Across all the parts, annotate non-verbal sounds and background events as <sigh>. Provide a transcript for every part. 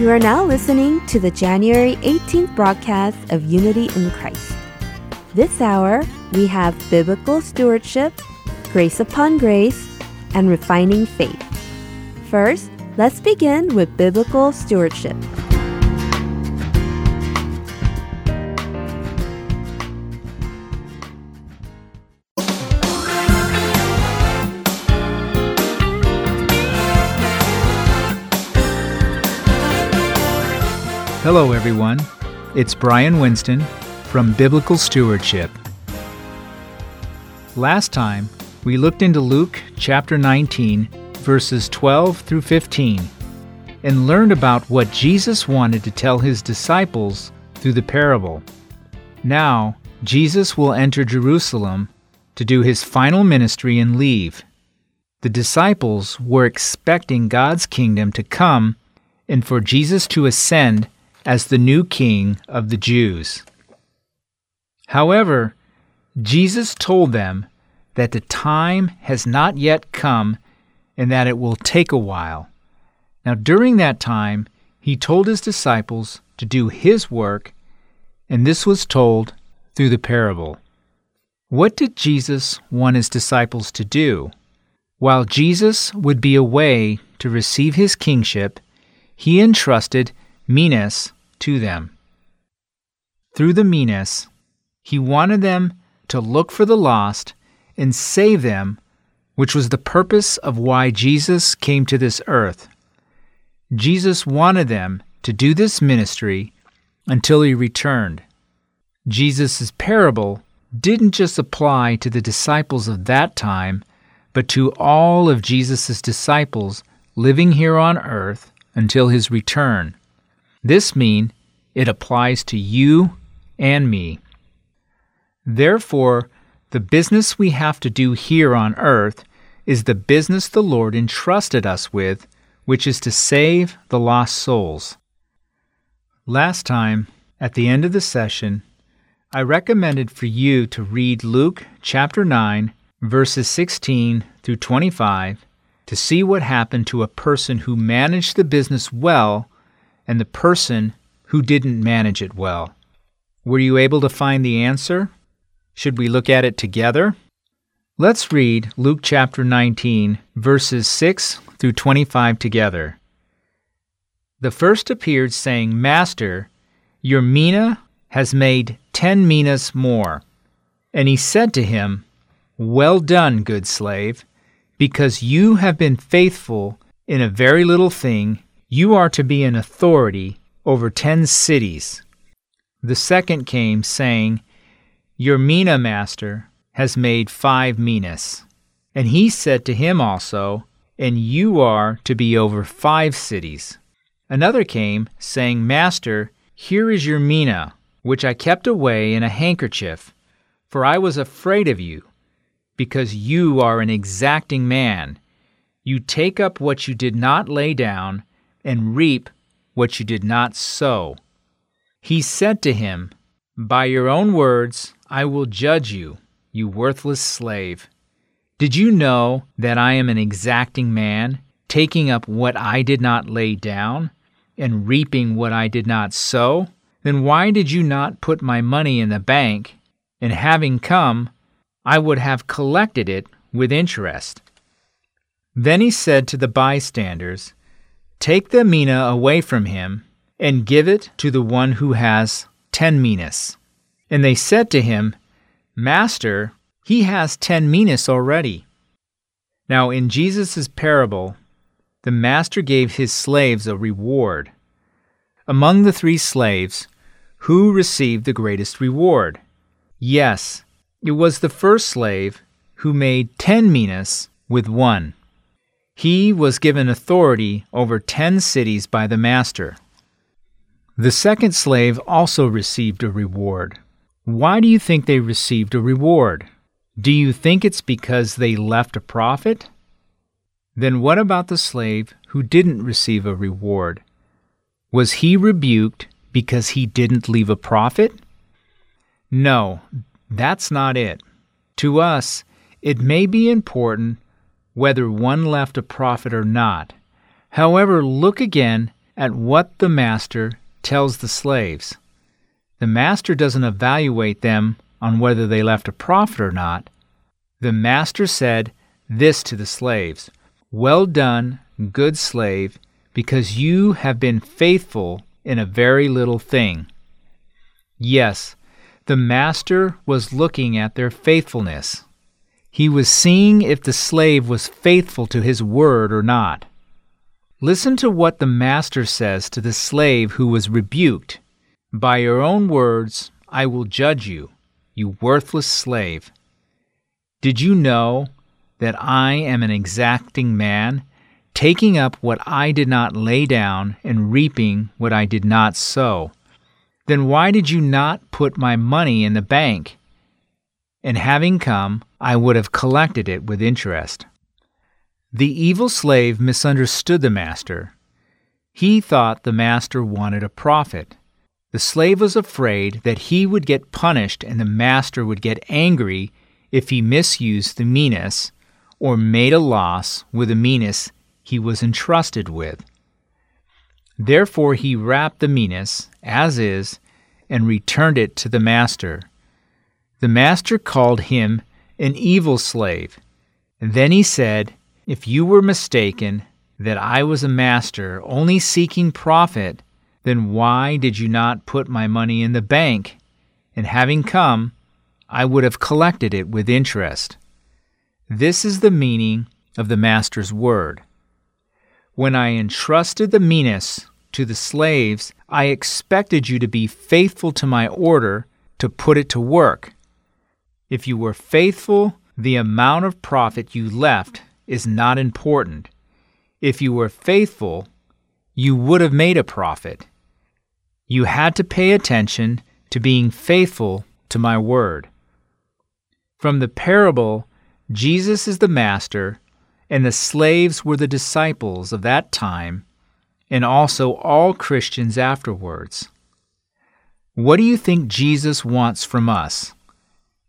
You are now listening to the January 18th broadcast of Unity in Christ. This hour, we have biblical stewardship, grace upon grace, and refining faith. First, let's begin with biblical stewardship. Hello, everyone. It's Brian Winston from Biblical Stewardship. Last time, we looked into Luke chapter 19, verses 12 through 15, and learned about what Jesus wanted to tell his disciples through the parable. Now, Jesus will enter Jerusalem to do his final ministry and leave. The disciples were expecting God's kingdom to come and for Jesus to ascend as the new king of the Jews. However, Jesus told them that the time has not yet come and that it will take a while. Now, during that time, he told his disciples to do his work, and this was told through the parable. What did Jesus want his disciples to do? While Jesus would be away to receive his kingship, he entrusted minas to them. Through the minas, he wanted them to look for the lost and save them, which was the purpose of why Jesus came to this earth. Jesus wanted them to do this ministry until he returned. Jesus' parable didn't just apply to the disciples of that time, but to all of Jesus' disciples living here on earth until his return. This means it applies to you and me. Therefore, the business we have to do here on earth is the business the Lord entrusted us with, which is to save the lost souls. Last time, at the end of the session, I recommended for you to read Luke chapter 9, verses 16 through 25 to see what happened to a person who managed the business well and the person who didn't manage it well. Were you able to find the answer? Should we look at it together? Let's read Luke chapter 19, verses 6 through 25 together. The first appeared, saying, Master, your mina has made ten minas more. And he said to him, Well done, good slave. Because you have been faithful in a very little thing, you are to be an authority over ten cities. The second came, saying, Your mina master has made five minas. And he said to him also, And you are to be over five cities. Another came, saying, Master, here is your mina, which I kept away in a handkerchief, for I was afraid of you because you are an exacting man. You take up what you did not lay down, and reap what you did not sow. He said to him, By your own words I will judge you, you worthless slave. Did you know that I am an exacting man, taking up what I did not lay down, and reaping what I did not sow? Then why did you not put my money in the bank, and having come, I would have collected it with interest. Then he said to the bystanders, Take the mina away from him, and give it to the one who has ten minas. And they said to him, Master, he has ten minas already. Now in Jesus' parable, the master gave his slaves a reward. Among the three slaves, who received the greatest reward? Yes, it was the first slave who made ten minas with one. He was given authority over ten cities by the master. The second slave also received a reward. Why do you think they received a reward? Do you think it's because they left a profit? Then what about the slave who didn't receive a reward? Was he rebuked because he didn't leave a profit? No, that's not it. To us, it may be important whether one left a profit or not. However, look again at what the master tells the slaves. The master doesn't evaluate them on whether they left a profit or not. The master said this to the slaves Well done, good slave, because you have been faithful in a very little thing. Yes, the master was looking at their faithfulness. He was seeing if the slave was faithful to his word or not. Listen to what the master says to the slave who was rebuked. By your own words, I will judge you, you worthless slave. Did you know that I am an exacting man, taking up what I did not lay down and reaping what I did not sow? Then why did you not put my money in the bank? And having come, I would have collected it with interest. The evil slave misunderstood the master. He thought the master wanted a profit. The slave was afraid that he would get punished and the master would get angry if he misused the minas or made a loss with the minas he was entrusted with. Therefore he wrapped the minas, as is, and returned it to the master. The master called him an evil slave. And then he said, If you were mistaken that I was a master only seeking profit, then why did you not put my money in the bank? And having come, I would have collected it with interest. This is the meaning of the master's word. When I entrusted the minas to the slaves, I expected you to be faithful to my order to put it to work. If you were faithful, the amount of profit you left is not important. If you were faithful, you would have made a profit. You had to pay attention to being faithful to my word. From the parable, Jesus is the master, and the slaves were the disciples of that time, and also all Christians afterwards. What do you think Jesus wants from us?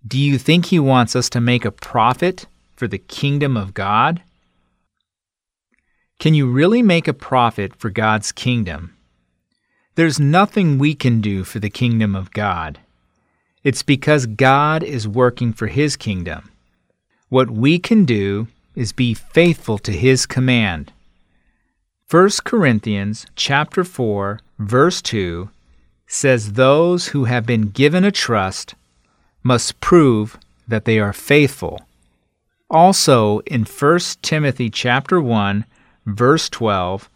Do you think he wants us to make a profit for the kingdom of God? Can you really make a profit for God's kingdom? There's nothing we can do for the kingdom of God. It's because God is working for his kingdom. What we can do is be faithful to his command. 1 Corinthians chapter 4 verse 2 says those who have been given a trust must prove that they are faithful. Also in 1 Timothy chapter 1 verse 12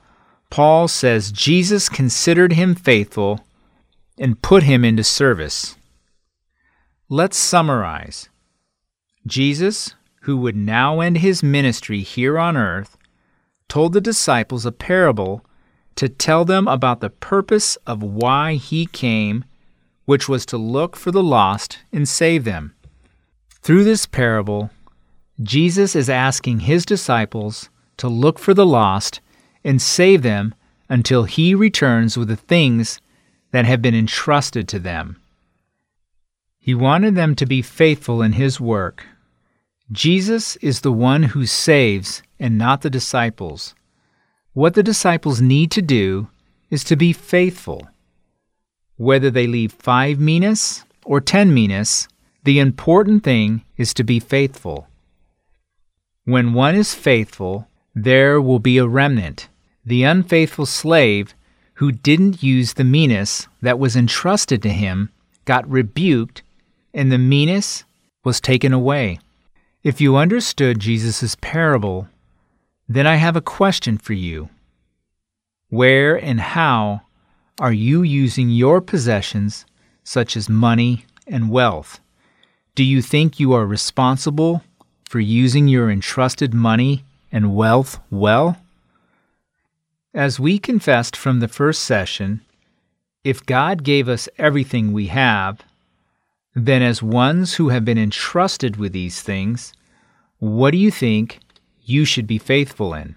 Paul says Jesus considered him faithful and put him into service. Let's summarize. Jesus, who would now end his ministry here on earth, told the disciples a parable to tell them about the purpose of why he came, which was to look for the lost and save them. Through this parable, Jesus is asking his disciples to look for the lost and save them until he returns with the things that have been entrusted to them. He wanted them to be faithful in his work. Jesus is the one who saves and not the disciples. What the disciples need to do is to be faithful. Whether they leave five minas or ten minas, the important thing is to be faithful. When one is faithful, there will be a remnant the unfaithful slave who didn't use the minas that was entrusted to him got rebuked, and the minas was taken away. If you understood Jesus' parable, then I have a question for you. Where and how are you using your possessions, such as money and wealth? Do you think you are responsible for using your entrusted money and wealth well? As we confessed from the first session, if God gave us everything we have, then as ones who have been entrusted with these things, what do you think you should be faithful in?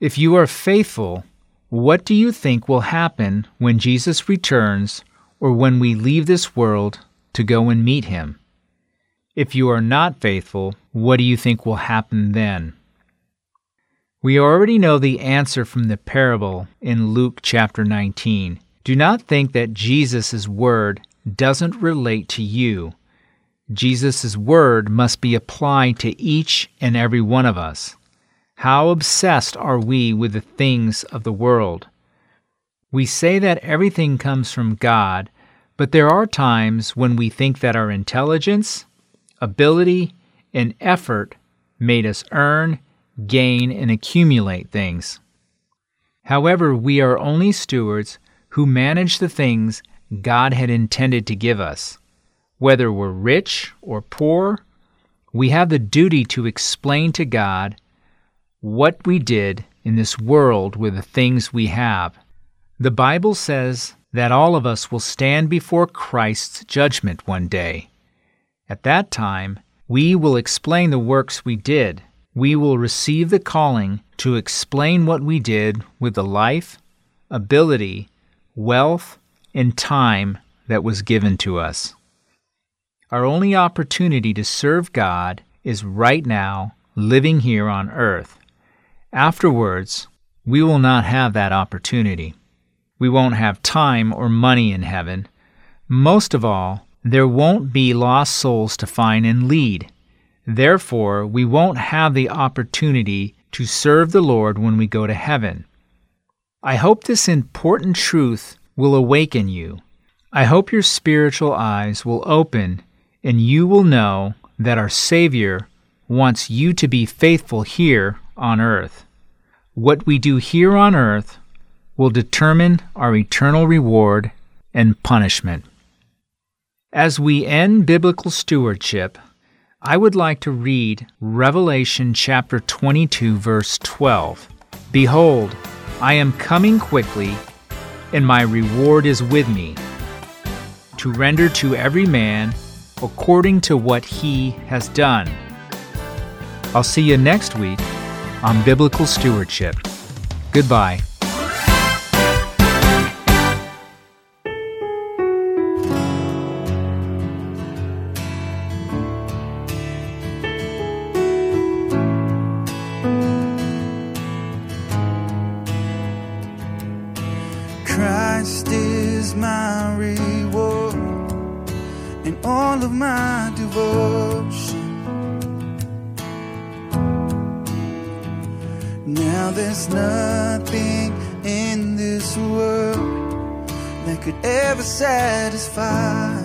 If you are faithful, what do you think will happen when Jesus returns or when we leave this world to go and meet him? If you are not faithful, what do you think will happen then? We already know the answer from the parable in Luke chapter 19. Do not think that Jesus' word doesn't relate to you. Jesus' word must be applied to each and every one of us. How obsessed are we with the things of the world? We say that everything comes from God, but there are times when we think that our intelligence, ability, and effort made us earn, gain, and accumulate things. However, we are only stewards who manage the things God had intended to give us. Whether we're rich or poor, we have the duty to explain to God what we did in this world with the things we have. The Bible says that all of us will stand before Christ's judgment one day. At that time, we will explain the works we did. We will receive the calling to explain what we did with the life, ability, wealth, and time that was given to us. Our only opportunity to serve God is right now, living here on earth. Afterwards, we will not have that opportunity. We won't have time or money in heaven. Most of all, there won't be lost souls to find and lead. Therefore, we won't have the opportunity to serve the Lord when we go to heaven. I hope this important truth will awaken you. I hope your spiritual eyes will open and you will know that our Savior wants you to be faithful here on earth. What we do here on earth will determine our eternal reward and punishment. As we end biblical stewardship, I would like to read Revelation chapter 22, verse 12. Behold, I am coming quickly, and my reward is with me, to render to every man according to what he has done. I'll see you next week on Biblical Stewardship. Goodbye. Could ever satisfy.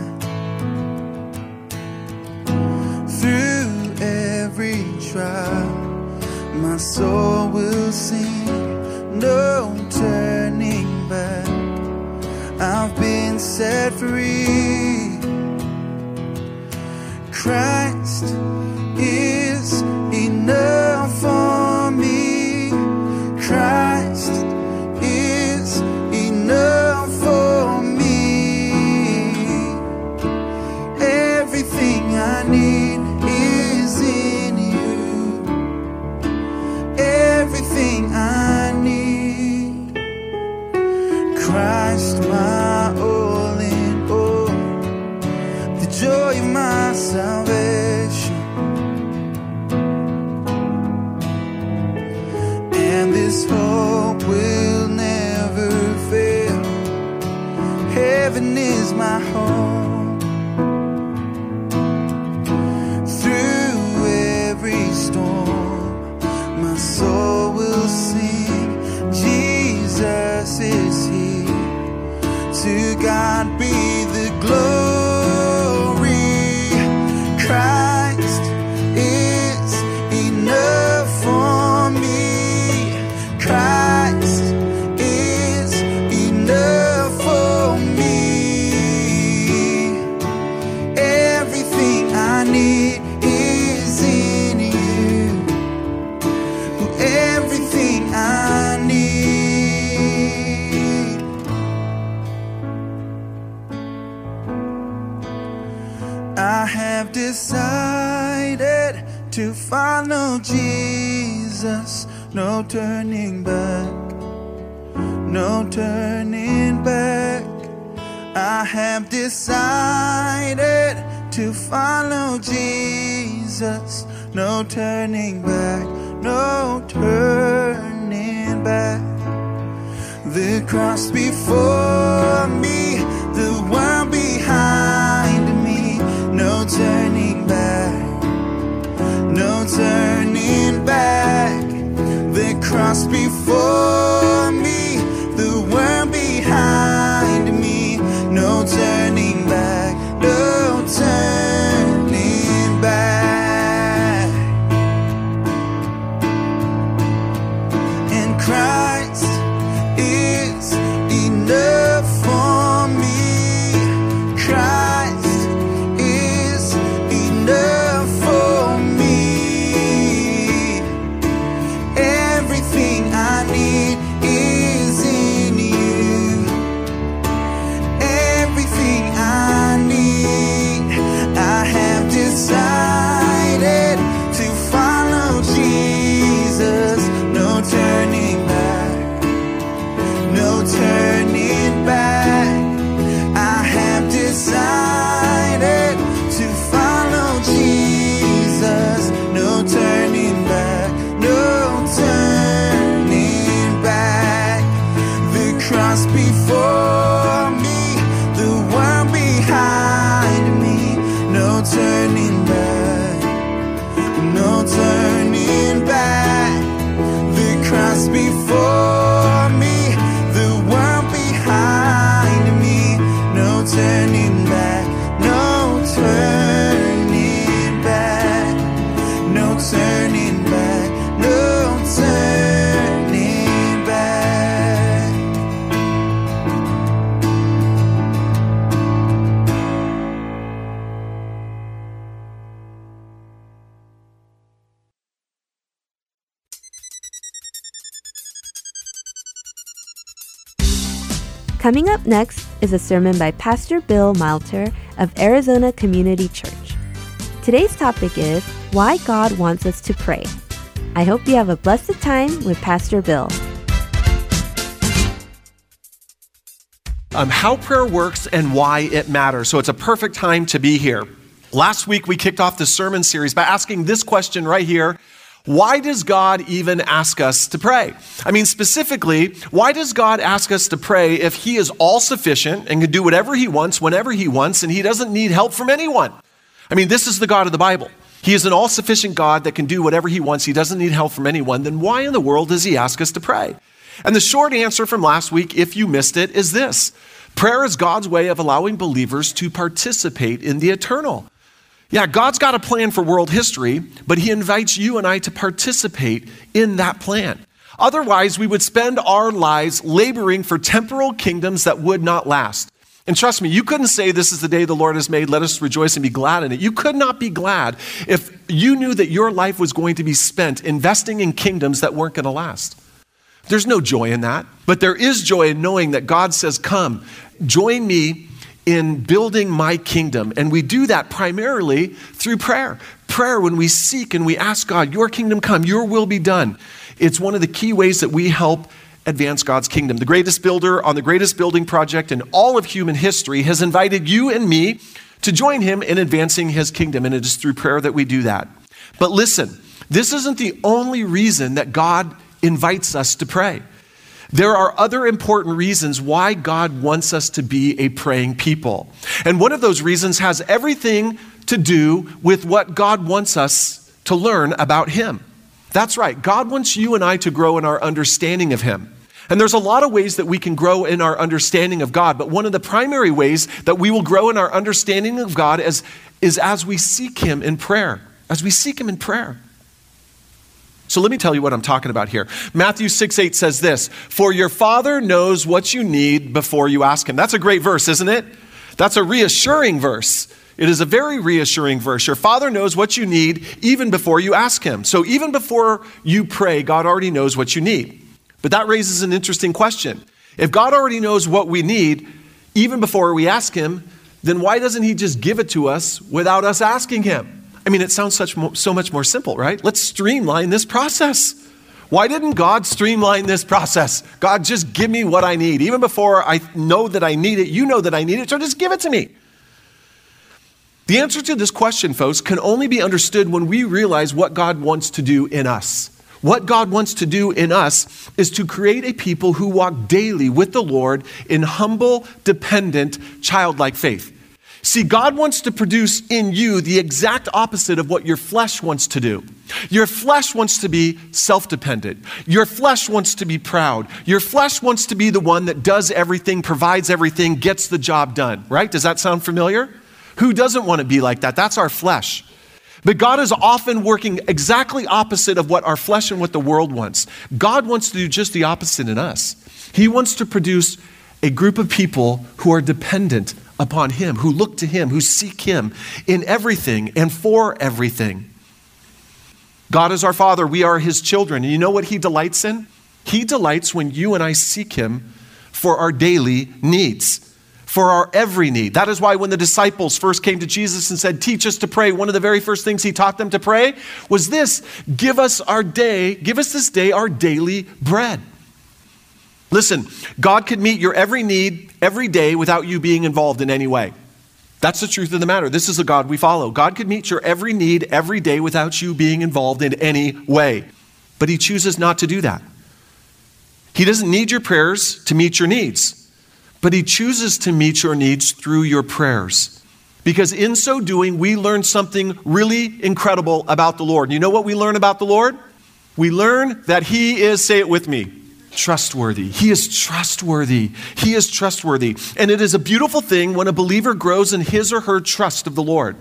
Through every trial, my soul will sing, no turning back. I've been set free. Christ is No turning back. no turning back. The cross before me, the world behind me, no turning back, no turning back. The cross before next is a sermon by Pastor Bill Milter of Arizona Community Church. Today's topic is Why God Wants Us to Pray. I hope you have a blessed time with Pastor Bill. um, how prayer works and why it matters. So it's a perfect time to be here. Last week, we kicked off the sermon series by asking this question right here Why does God even ask us to pray? I mean, specifically, why does God ask us to pray if He is all sufficient and can do whatever He wants, whenever He wants, and He doesn't need help from anyone? I mean, this is the God of the Bible. He is an all sufficient God that can do whatever He wants. He doesn't need help from anyone. Then why in the world does He ask us to pray? And the short answer from last week, if you missed it, is this prayer is God's way of allowing believers to participate in the eternal. Yeah, God's got a plan for world history, but He invites you and I to participate in that plan. Otherwise, we would spend our lives laboring for temporal kingdoms that would not last. And trust me, you couldn't say, This is the day the Lord has made, let us rejoice and be glad in it. You could not be glad if you knew that your life was going to be spent investing in kingdoms that weren't going to last. There's no joy in that. But there is joy in knowing that God says, Come, join me in building my kingdom. And we do that primarily through prayer. Prayer, when we seek and we ask God, Your kingdom come, Your will be done. It's one of the key ways that we help advance God's kingdom. The greatest builder on the greatest building project in all of human history has invited you and me to join him in advancing his kingdom. And it is through prayer that we do that. But listen, this isn't the only reason that God invites us to pray. There are other important reasons why God wants us to be a praying people. And one of those reasons has everything to do with what God wants us to learn about Him. That's right, God wants you and I to grow in our understanding of Him. And there's a lot of ways that we can grow in our understanding of God, but one of the primary ways that we will grow in our understanding of God is, is as we seek Him in prayer. As we seek Him in prayer. So let me tell you what I'm talking about here. Matthew 6 8 says this For your Father knows what you need before you ask Him. That's a great verse, isn't it? That's a reassuring verse. It is a very reassuring verse. Your Father knows what you need even before you ask Him. So even before you pray, God already knows what you need. But that raises an interesting question. If God already knows what we need even before we ask Him, then why doesn't He just give it to us without us asking Him? I mean, it sounds such mo- so much more simple, right? Let's streamline this process. Why didn't God streamline this process? God, just give me what I need. Even before I know that I need it, you know that I need it, so just give it to me. The answer to this question, folks, can only be understood when we realize what God wants to do in us. What God wants to do in us is to create a people who walk daily with the Lord in humble, dependent, childlike faith. See, God wants to produce in you the exact opposite of what your flesh wants to do. Your flesh wants to be self dependent. Your flesh wants to be proud. Your flesh wants to be the one that does everything, provides everything, gets the job done, right? Does that sound familiar? Who doesn't want to be like that? That's our flesh. But God is often working exactly opposite of what our flesh and what the world wants. God wants to do just the opposite in us. He wants to produce a group of people who are dependent upon Him, who look to Him, who seek Him in everything and for everything. God is our Father, we are His children. And you know what He delights in? He delights when you and I seek Him for our daily needs for our every need. That is why when the disciples first came to Jesus and said, Teach us to pray, one of the very first things he taught them to pray was this Give us our day, give us this day our daily bread. Listen, God could meet your every need every day without you being involved in any way. That's the truth of the matter. This is the God we follow. God could meet your every need every day without you being involved in any way. But He chooses not to do that. He doesn't need your prayers to meet your needs but He chooses to meet your needs through your prayers. Because in so doing, we learn something really incredible about the Lord. You know what we learn about the Lord? We learn that He is, say it with me, trustworthy. He is trustworthy. He is trustworthy. And it is a beautiful thing when a believer grows in his or her trust of the Lord.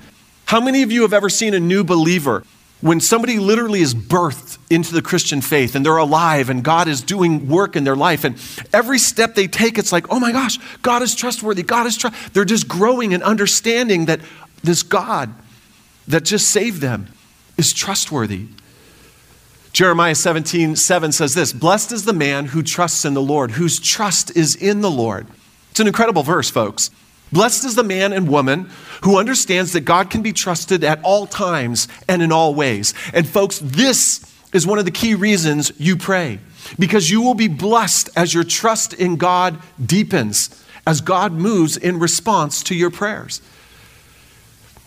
How many of you have ever seen a new believer when somebody literally is birthed into the Christian faith and they're alive and God is doing work in their life, and every step they take, it's like, oh my gosh, God is trustworthy. God is trust. They're just growing and understanding that this God that just saved them is trustworthy. Jeremiah 17, 7 says this Blessed is the man who trusts in the Lord, whose trust is in the Lord. It's an incredible verse, folks. Blessed is the man and woman who understands that God can be trusted at all times and in all ways. And folks, this is one of the key reasons you pray because you will be blessed as your trust in God deepens, as God moves in response to your prayers.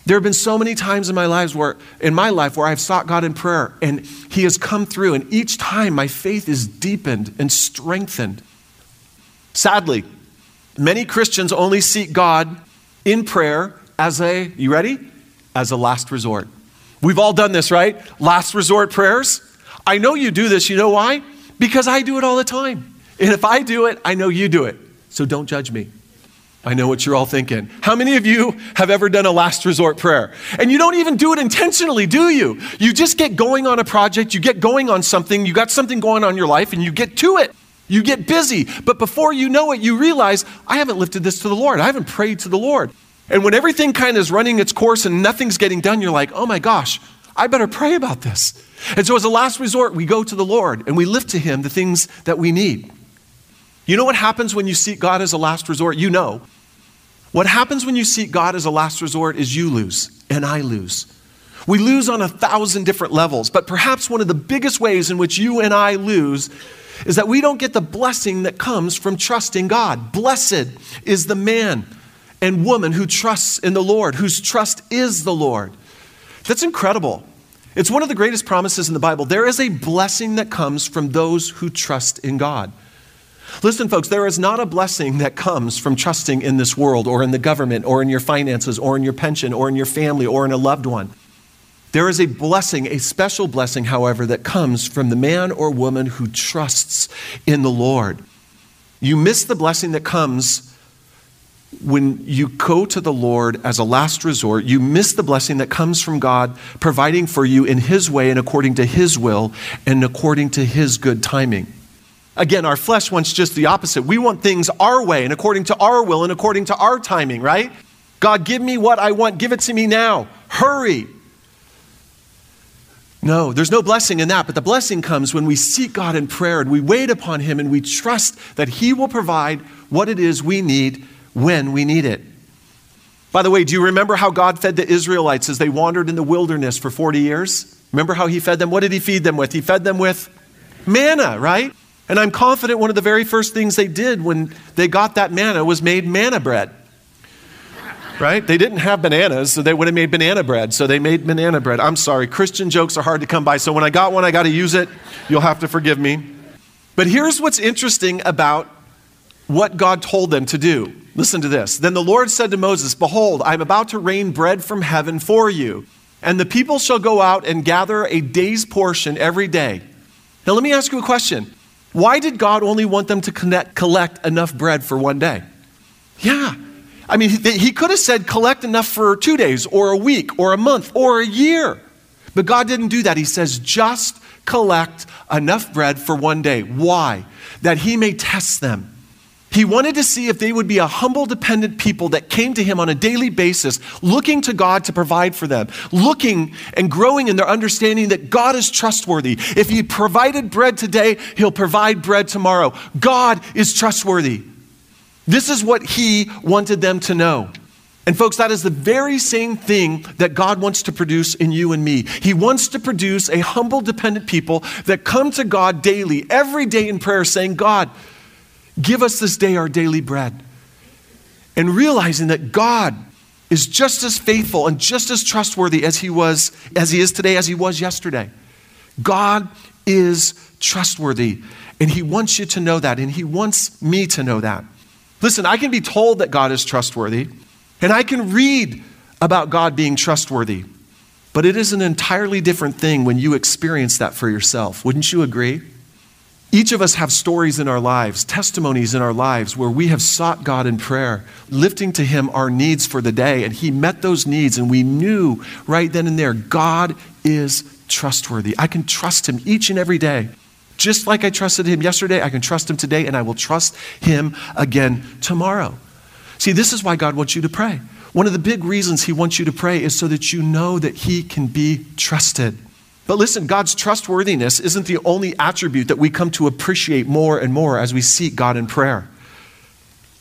There have been so many times in my lives where in my life where I've sought God in prayer and he has come through and each time my faith is deepened and strengthened. Sadly, Many Christians only seek God in prayer as a, you ready? As a last resort. We've all done this, right? Last resort prayers. I know you do this. You know why? Because I do it all the time. And if I do it, I know you do it. So don't judge me. I know what you're all thinking. How many of you have ever done a last resort prayer? And you don't even do it intentionally, do you? You just get going on a project, you get going on something, you got something going on in your life, and you get to it. You get busy, but before you know it, you realize, I haven't lifted this to the Lord. I haven't prayed to the Lord. And when everything kind of is running its course and nothing's getting done, you're like, oh my gosh, I better pray about this. And so, as a last resort, we go to the Lord and we lift to Him the things that we need. You know what happens when you seek God as a last resort? You know. What happens when you seek God as a last resort is you lose and I lose. We lose on a thousand different levels, but perhaps one of the biggest ways in which you and I lose is that we don't get the blessing that comes from trusting God. Blessed is the man and woman who trusts in the Lord, whose trust is the Lord. That's incredible. It's one of the greatest promises in the Bible. There is a blessing that comes from those who trust in God. Listen, folks, there is not a blessing that comes from trusting in this world or in the government or in your finances or in your pension or in your family or in a loved one. There is a blessing, a special blessing, however, that comes from the man or woman who trusts in the Lord. You miss the blessing that comes when you go to the Lord as a last resort. You miss the blessing that comes from God providing for you in His way and according to His will and according to His good timing. Again, our flesh wants just the opposite. We want things our way and according to our will and according to our timing, right? God, give me what I want. Give it to me now. Hurry. No, there's no blessing in that, but the blessing comes when we seek God in prayer and we wait upon Him and we trust that He will provide what it is we need when we need it. By the way, do you remember how God fed the Israelites as they wandered in the wilderness for 40 years? Remember how He fed them? What did He feed them with? He fed them with manna, right? And I'm confident one of the very first things they did when they got that manna was made manna bread. right? They didn't have bananas, so they would have made banana bread. So they made banana bread. I'm sorry, Christian jokes are hard to come by. So when I got one, I got to use it. You'll have to forgive me. But here's what's interesting about what God told them to do. Listen to this. Then the Lord said to Moses, Behold, I'm about to rain bread from heaven for you, and the people shall go out and gather a day's portion every day. Now, let me ask you a question. Why did God only want them to connect, collect enough bread for one day? Yeah. I mean, he, he could have said collect enough for two days or a week or a month or a year. But God didn't do that. He says just collect enough bread for one day. Why? That he may test them. He wanted to see if they would be a humble, dependent people that came to him on a daily basis, looking to God to provide for them, looking and growing in their understanding that God is trustworthy. If he provided bread today, he'll provide bread tomorrow. God is trustworthy. This is what he wanted them to know. And, folks, that is the very same thing that God wants to produce in you and me. He wants to produce a humble, dependent people that come to God daily, every day in prayer, saying, God, give us this day our daily bread. And realizing that God is just as faithful and just as trustworthy as he was, as he is today, as he was yesterday. God is trustworthy. And he wants you to know that, and he wants me to know that. Listen, I can be told that God is trustworthy, and I can read about God being trustworthy, but it is an entirely different thing when you experience that for yourself. Wouldn't you agree? Each of us have stories in our lives, testimonies in our lives where we have sought God in prayer, lifting to Him our needs for the day, and He met those needs, and we knew right then and there God is trustworthy. I can trust Him each and every day. Just like I trusted him yesterday, I can trust him today, and I will trust him again tomorrow. See, this is why God wants you to pray. One of the big reasons he wants you to pray is so that you know that he can be trusted. But listen, God's trustworthiness isn't the only attribute that we come to appreciate more and more as we seek God in prayer.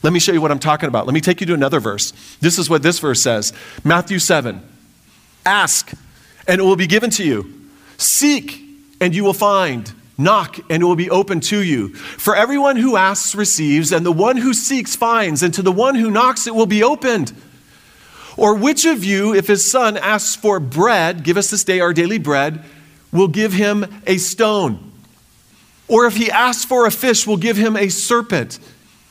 Let me show you what I'm talking about. Let me take you to another verse. This is what this verse says Matthew 7 Ask, and it will be given to you. Seek, and you will find. Knock, and it will be open to you. For everyone who asks receives, and the one who seeks finds, and to the one who knocks it will be opened. Or which of you, if his son asks for bread, give us this day our daily bread, will give him a stone? Or if he asks for a fish, will give him a serpent?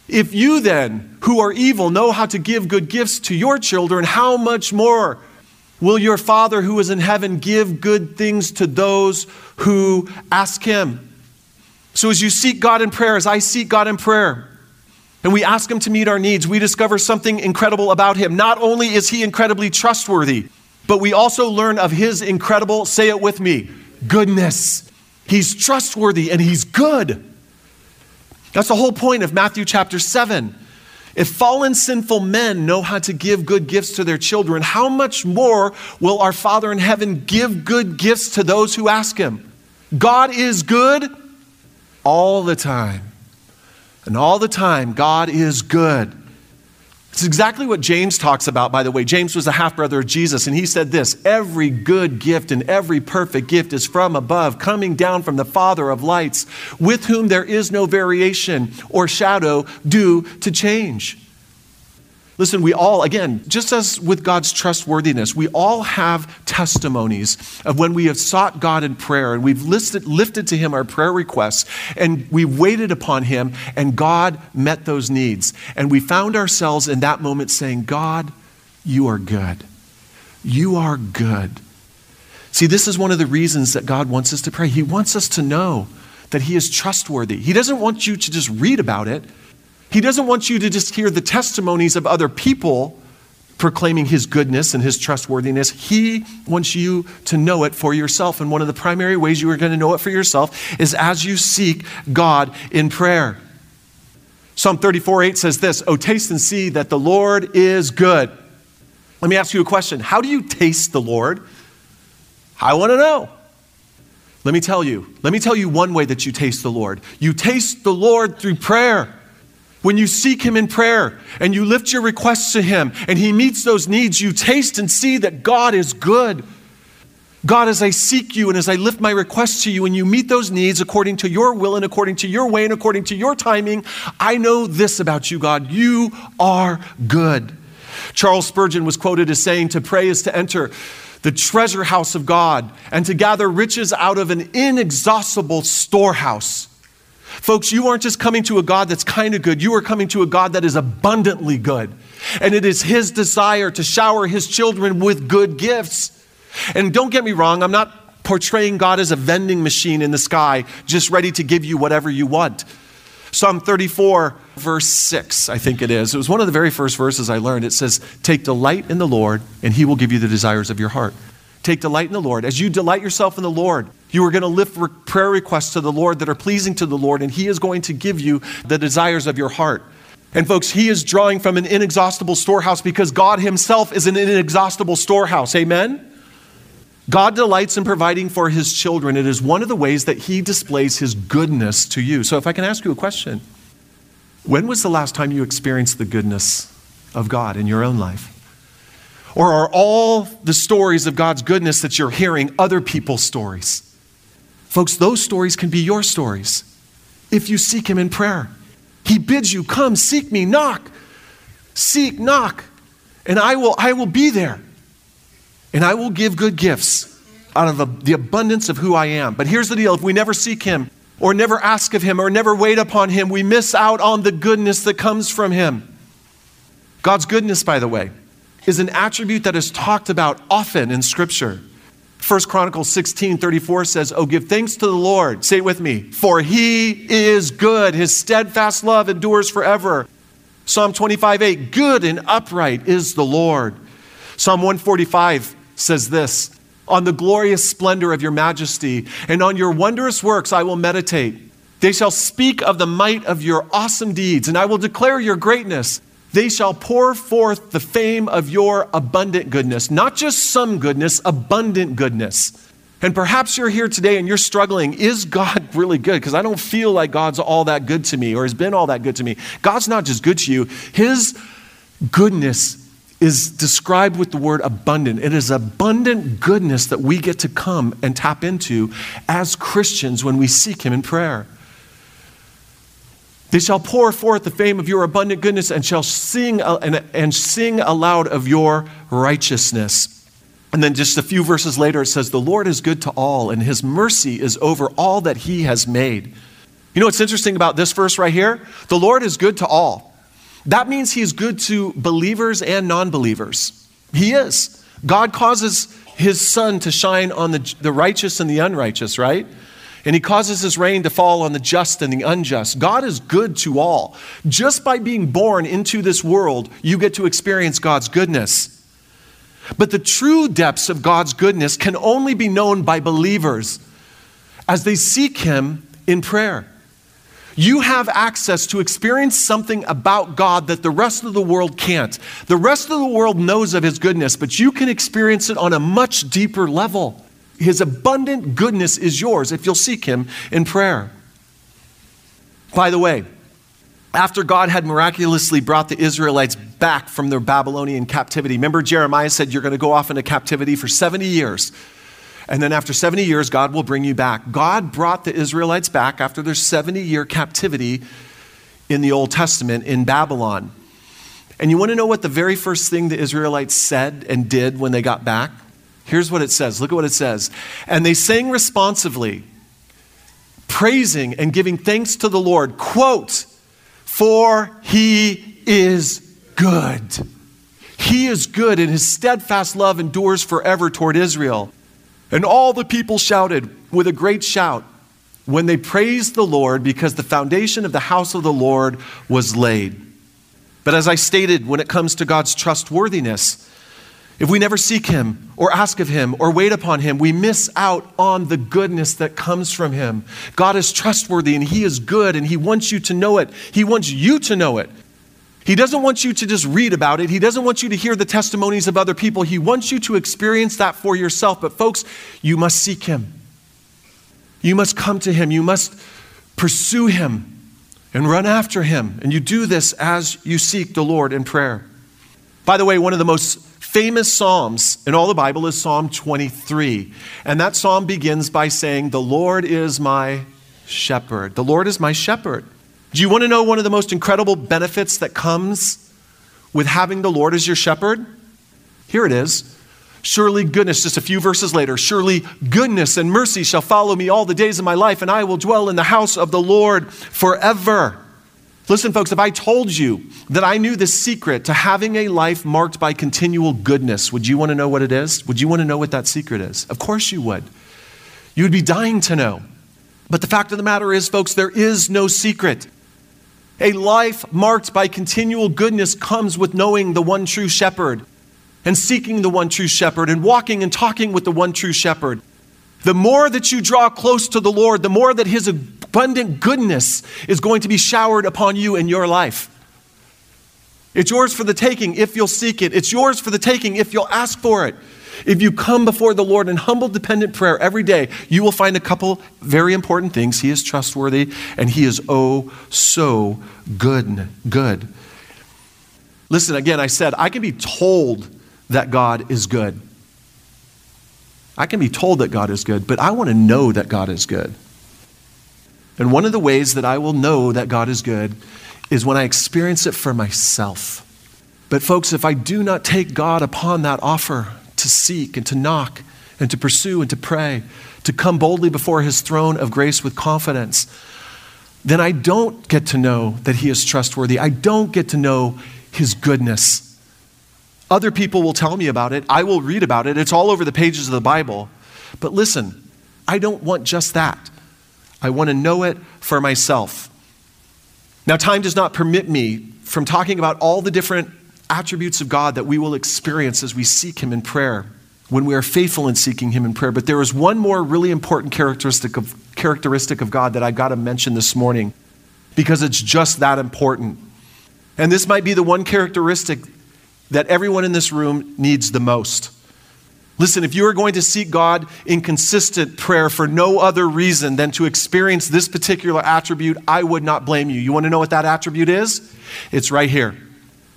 If you then, who are evil, know how to give good gifts to your children, how much more? Will your Father who is in heaven give good things to those who ask him? So, as you seek God in prayer, as I seek God in prayer, and we ask him to meet our needs, we discover something incredible about him. Not only is he incredibly trustworthy, but we also learn of his incredible, say it with me, goodness. He's trustworthy and he's good. That's the whole point of Matthew chapter 7. If fallen sinful men know how to give good gifts to their children, how much more will our Father in heaven give good gifts to those who ask Him? God is good all the time. And all the time, God is good. It's exactly what James talks about, by the way. James was a half brother of Jesus, and he said this Every good gift and every perfect gift is from above, coming down from the Father of lights, with whom there is no variation or shadow due to change. Listen, we all, again, just as with God's trustworthiness, we all have testimonies of when we have sought God in prayer and we've listed, lifted to Him our prayer requests and we waited upon Him and God met those needs. And we found ourselves in that moment saying, God, you are good. You are good. See, this is one of the reasons that God wants us to pray. He wants us to know that He is trustworthy. He doesn't want you to just read about it. He doesn't want you to just hear the testimonies of other people proclaiming his goodness and his trustworthiness. He wants you to know it for yourself. And one of the primary ways you are going to know it for yourself is as you seek God in prayer. Psalm 34 8 says this Oh, taste and see that the Lord is good. Let me ask you a question How do you taste the Lord? I want to know. Let me tell you. Let me tell you one way that you taste the Lord. You taste the Lord through prayer. When you seek Him in prayer and you lift your requests to Him and He meets those needs, you taste and see that God is good. God, as I seek you and as I lift my requests to you and you meet those needs according to your will and according to your way and according to your timing, I know this about you, God. You are good. Charles Spurgeon was quoted as saying, To pray is to enter the treasure house of God and to gather riches out of an inexhaustible storehouse. Folks, you aren't just coming to a God that's kind of good, you are coming to a God that is abundantly good. And it is His desire to shower His children with good gifts. And don't get me wrong, I'm not portraying God as a vending machine in the sky, just ready to give you whatever you want. Psalm 34, verse 6, I think it is. It was one of the very first verses I learned. It says, Take delight in the Lord, and he will give you the desires of your heart. Take delight in the Lord. As you delight yourself in the Lord, you are going to lift prayer requests to the Lord that are pleasing to the Lord, and he is going to give you the desires of your heart. And folks, he is drawing from an inexhaustible storehouse because God himself is an inexhaustible storehouse. Amen? God delights in providing for his children. It is one of the ways that he displays his goodness to you. So, if I can ask you a question, when was the last time you experienced the goodness of God in your own life? Or are all the stories of God's goodness that you're hearing other people's stories? Folks, those stories can be your stories if you seek Him in prayer. He bids you, Come, seek me, knock. Seek, knock, and I will, I will be there and I will give good gifts out of the abundance of who I am. But here's the deal if we never seek Him, or never ask of Him, or never wait upon Him, we miss out on the goodness that comes from Him. God's goodness, by the way, is an attribute that is talked about often in Scripture. 1 Chronicles 16 34 says, Oh, give thanks to the Lord. Say it with me. For he is good. His steadfast love endures forever. Psalm 25 8, good and upright is the Lord. Psalm 145 says this On the glorious splendor of your majesty, and on your wondrous works I will meditate. They shall speak of the might of your awesome deeds, and I will declare your greatness. They shall pour forth the fame of your abundant goodness, not just some goodness, abundant goodness. And perhaps you're here today and you're struggling. Is God <laughs> really good? Because I don't feel like God's all that good to me or has been all that good to me. God's not just good to you, His goodness is described with the word abundant. It is abundant goodness that we get to come and tap into as Christians when we seek Him in prayer. They shall pour forth the fame of your abundant goodness and shall sing uh, and, and sing aloud of your righteousness. And then just a few verses later, it says, The Lord is good to all, and his mercy is over all that he has made. You know what's interesting about this verse right here? The Lord is good to all. That means he is good to believers and non believers. He is. God causes his sun to shine on the, the righteous and the unrighteous, right? And he causes his rain to fall on the just and the unjust. God is good to all. Just by being born into this world, you get to experience God's goodness. But the true depths of God's goodness can only be known by believers as they seek him in prayer. You have access to experience something about God that the rest of the world can't. The rest of the world knows of His goodness, but you can experience it on a much deeper level. His abundant goodness is yours if you'll seek Him in prayer. By the way, after God had miraculously brought the Israelites back from their Babylonian captivity, remember Jeremiah said, You're going to go off into captivity for 70 years. And then after 70 years, God will bring you back. God brought the Israelites back after their 70 year captivity in the Old Testament in Babylon. And you want to know what the very first thing the Israelites said and did when they got back? Here's what it says. Look at what it says. And they sang responsively, praising and giving thanks to the Lord. Quote, for he is good. He is good, and his steadfast love endures forever toward Israel. And all the people shouted with a great shout when they praised the Lord because the foundation of the house of the Lord was laid. But as I stated, when it comes to God's trustworthiness, if we never seek Him or ask of Him or wait upon Him, we miss out on the goodness that comes from Him. God is trustworthy and He is good and He wants you to know it. He wants you to know it. He doesn't want you to just read about it. He doesn't want you to hear the testimonies of other people. He wants you to experience that for yourself. But, folks, you must seek Him. You must come to Him. You must pursue Him and run after Him. And you do this as you seek the Lord in prayer. By the way, one of the most famous Psalms in all the Bible is Psalm 23. And that psalm begins by saying, The Lord is my shepherd. The Lord is my shepherd. Do you want to know one of the most incredible benefits that comes with having the Lord as your shepherd? Here it is. Surely goodness, just a few verses later, surely goodness and mercy shall follow me all the days of my life, and I will dwell in the house of the Lord forever. Listen, folks, if I told you that I knew the secret to having a life marked by continual goodness, would you want to know what it is? Would you want to know what that secret is? Of course you would. You would be dying to know. But the fact of the matter is, folks, there is no secret. A life marked by continual goodness comes with knowing the one true shepherd and seeking the one true shepherd and walking and talking with the one true shepherd. The more that you draw close to the Lord, the more that his abundant goodness is going to be showered upon you in your life. It's yours for the taking if you'll seek it. It's yours for the taking if you'll ask for it. If you come before the Lord in humble, dependent prayer every day, you will find a couple very important things. He is trustworthy and He is oh so good. Good. Listen, again, I said I can be told that God is good. I can be told that God is good, but I want to know that God is good. And one of the ways that I will know that God is good is when I experience it for myself. But, folks, if I do not take God upon that offer to seek and to knock and to pursue and to pray, to come boldly before His throne of grace with confidence, then I don't get to know that He is trustworthy. I don't get to know His goodness. Other people will tell me about it. I will read about it. It's all over the pages of the Bible. But listen, I don't want just that. I want to know it for myself. Now, time does not permit me from talking about all the different attributes of God that we will experience as we seek Him in prayer, when we are faithful in seeking Him in prayer. But there is one more really important characteristic of, characteristic of God that I got to mention this morning because it's just that important. And this might be the one characteristic that everyone in this room needs the most. Listen, if you are going to seek God in consistent prayer for no other reason than to experience this particular attribute, I would not blame you. You want to know what that attribute is? It's right here.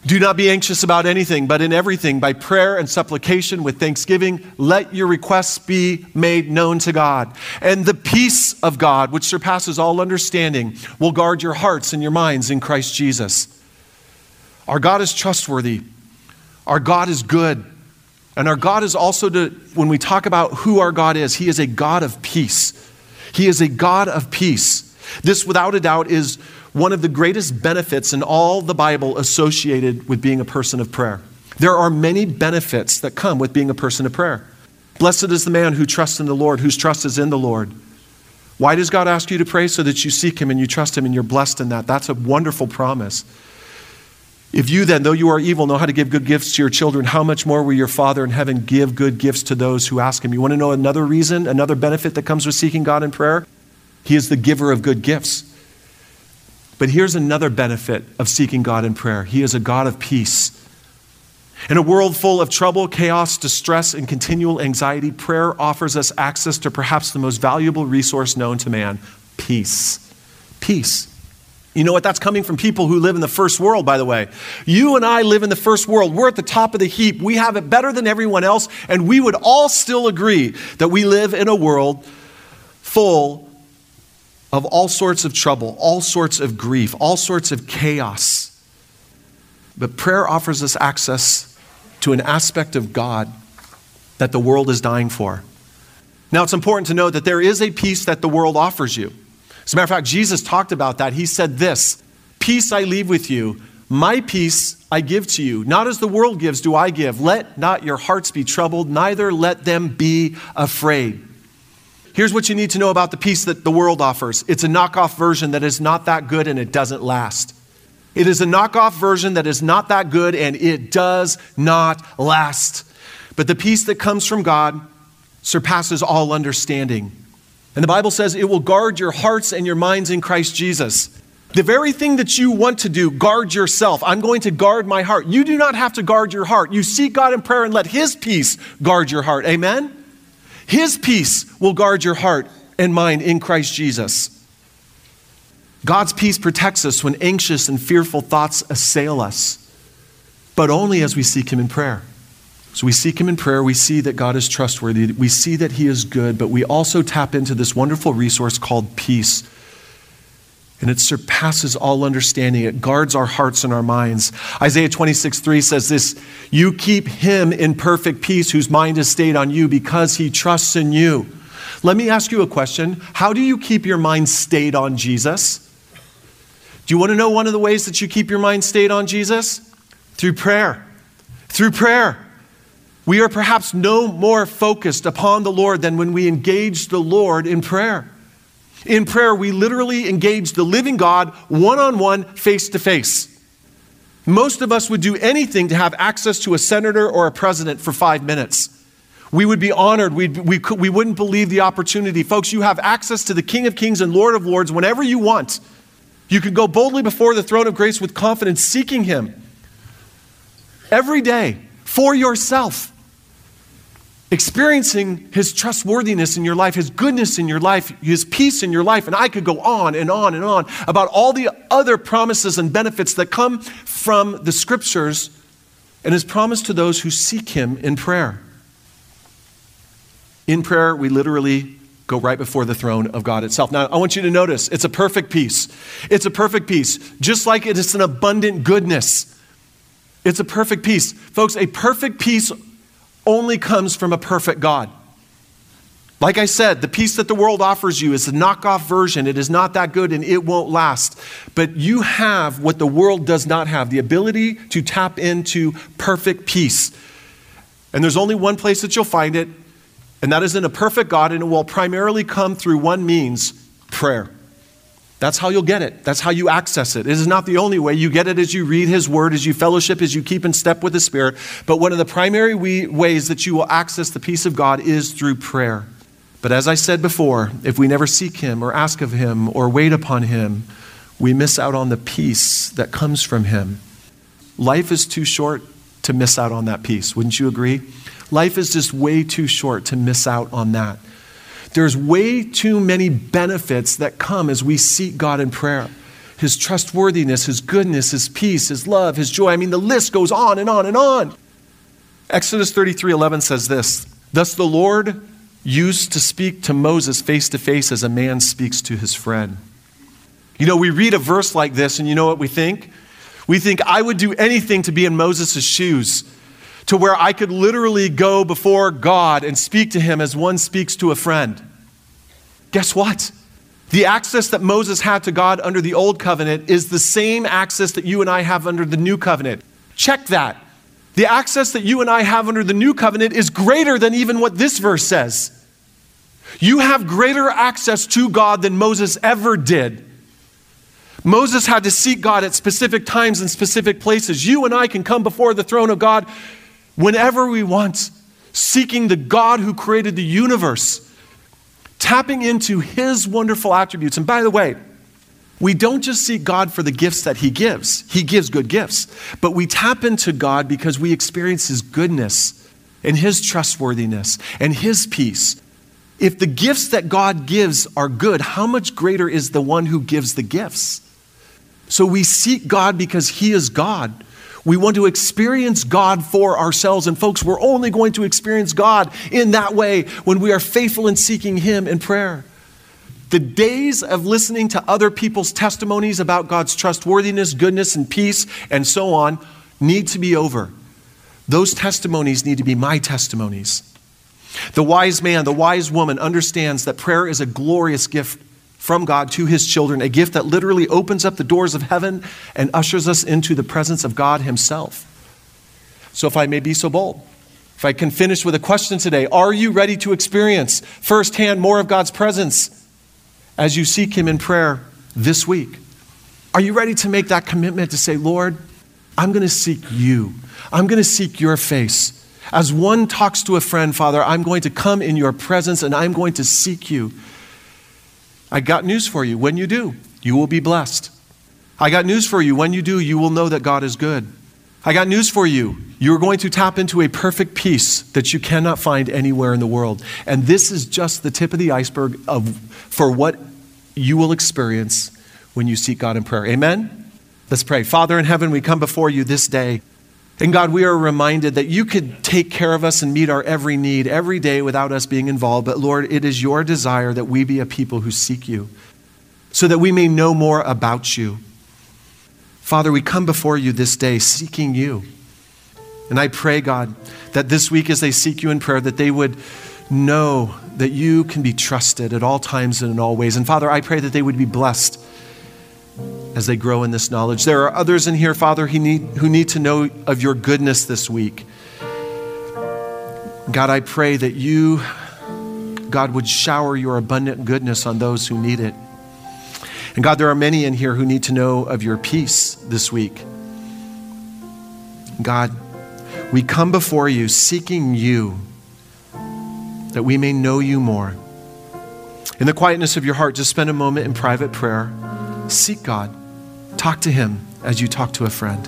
Do not be anxious about anything, but in everything, by prayer and supplication with thanksgiving, let your requests be made known to God. And the peace of God, which surpasses all understanding, will guard your hearts and your minds in Christ Jesus. Our God is trustworthy. Our God is good. And our God is also, to, when we talk about who our God is, He is a God of peace. He is a God of peace. This, without a doubt, is one of the greatest benefits in all the Bible associated with being a person of prayer. There are many benefits that come with being a person of prayer. Blessed is the man who trusts in the Lord, whose trust is in the Lord. Why does God ask you to pray? So that you seek Him and you trust Him and you're blessed in that. That's a wonderful promise. If you then, though you are evil, know how to give good gifts to your children, how much more will your Father in heaven give good gifts to those who ask him? You want to know another reason, another benefit that comes with seeking God in prayer? He is the giver of good gifts. But here's another benefit of seeking God in prayer He is a God of peace. In a world full of trouble, chaos, distress, and continual anxiety, prayer offers us access to perhaps the most valuable resource known to man peace. Peace. You know what? That's coming from people who live in the first world, by the way. You and I live in the first world. We're at the top of the heap. We have it better than everyone else, and we would all still agree that we live in a world full of all sorts of trouble, all sorts of grief, all sorts of chaos. But prayer offers us access to an aspect of God that the world is dying for. Now, it's important to know that there is a peace that the world offers you. As a matter of fact, Jesus talked about that. He said this Peace I leave with you, my peace I give to you. Not as the world gives, do I give. Let not your hearts be troubled, neither let them be afraid. Here's what you need to know about the peace that the world offers it's a knockoff version that is not that good and it doesn't last. It is a knockoff version that is not that good and it does not last. But the peace that comes from God surpasses all understanding. And the Bible says it will guard your hearts and your minds in Christ Jesus. The very thing that you want to do, guard yourself. I'm going to guard my heart. You do not have to guard your heart. You seek God in prayer and let His peace guard your heart. Amen? His peace will guard your heart and mind in Christ Jesus. God's peace protects us when anxious and fearful thoughts assail us, but only as we seek Him in prayer. So we seek Him in prayer. We see that God is trustworthy. We see that He is good, but we also tap into this wonderful resource called peace. and it surpasses all understanding. It guards our hearts and our minds. Isaiah 26, 3 says this You keep him in perfect peace whose mind is stayed on you because he trusts in you. Let me ask you a question How do you keep your mind stayed on Jesus? Do you want to know one of the ways that you keep your mind stayed on Jesus? Through prayer. Through prayer. We are perhaps no more focused upon the Lord than when we engage the Lord in prayer. In prayer, we literally engage the living God one on one, face to face. Most of us would do anything to have access to a senator or a president for five minutes. We would be honored. We'd, we, could, we wouldn't believe the opportunity. Folks, you have access to the King of Kings and Lord of Lords whenever you want. You can go boldly before the throne of grace with confidence, seeking Him every day for yourself experiencing his trustworthiness in your life, his goodness in your life, his peace in your life. And I could go on and on and on about all the other promises and benefits that come from the scriptures and his promise to those who seek him in prayer. In prayer, we literally go right before the throne of God itself. Now, I want you to notice it's a perfect peace. It's a perfect peace, just like it is an abundant goodness. It's a perfect peace. Folks, a perfect peace only comes from a perfect God. Like I said, the peace that the world offers you is a knockoff version. It is not that good and it won't last. But you have what the world does not have the ability to tap into perfect peace. And there's only one place that you'll find it, and that is in a perfect God, and it will primarily come through one means prayer. That's how you'll get it. That's how you access it. It is not the only way. You get it as you read His Word, as you fellowship, as you keep in step with the Spirit. But one of the primary we, ways that you will access the peace of God is through prayer. But as I said before, if we never seek Him or ask of Him or wait upon Him, we miss out on the peace that comes from Him. Life is too short to miss out on that peace. Wouldn't you agree? Life is just way too short to miss out on that. There's way too many benefits that come as we seek God in prayer. His trustworthiness, His goodness, His peace, His love, His joy. I mean, the list goes on and on and on. Exodus 33 11 says this Thus the Lord used to speak to Moses face to face as a man speaks to his friend. You know, we read a verse like this, and you know what we think? We think, I would do anything to be in Moses' shoes to where I could literally go before God and speak to him as one speaks to a friend. Guess what? The access that Moses had to God under the old covenant is the same access that you and I have under the new covenant. Check that. The access that you and I have under the new covenant is greater than even what this verse says. You have greater access to God than Moses ever did. Moses had to seek God at specific times and specific places. You and I can come before the throne of God whenever we want, seeking the God who created the universe, tapping into his wonderful attributes. And by the way, we don't just seek God for the gifts that He gives, He gives good gifts, but we tap into God because we experience His goodness and His trustworthiness and His peace. If the gifts that God gives are good, how much greater is the one who gives the gifts? So we seek God because He is God. We want to experience God for ourselves. And folks, we're only going to experience God in that way when we are faithful in seeking Him in prayer. The days of listening to other people's testimonies about God's trustworthiness, goodness, and peace, and so on, need to be over. Those testimonies need to be my testimonies. The wise man, the wise woman understands that prayer is a glorious gift from God to his children, a gift that literally opens up the doors of heaven and ushers us into the presence of God himself. So, if I may be so bold, if I can finish with a question today, are you ready to experience firsthand more of God's presence as you seek him in prayer this week? Are you ready to make that commitment to say, Lord, I'm going to seek you. I'm going to seek your face. As one talks to a friend, Father, I'm going to come in your presence and I'm going to seek you. I got news for you. When you do, you will be blessed. I got news for you. When you do, you will know that God is good. I got news for you. You're going to tap into a perfect peace that you cannot find anywhere in the world. And this is just the tip of the iceberg of, for what you will experience when you seek God in prayer. Amen? Let's pray. Father in heaven, we come before you this day. And God, we are reminded that you could take care of us and meet our every need every day without us being involved. But Lord, it is your desire that we be a people who seek you. so that we may know more about you. Father, we come before you this day seeking you. And I pray, God, that this week as they seek you in prayer, that they would know that you can be trusted at all times and in all ways. And Father, I pray that they would be blessed as they grow in this knowledge. There are others in here, Father, who need, who need to know of your goodness this week. God, I pray that you, God, would shower your abundant goodness on those who need it. And God, there are many in here who need to know of your peace this week. God, we come before you seeking you that we may know you more. In the quietness of your heart, just spend a moment in private prayer. Seek God. Talk to Him as you talk to a friend.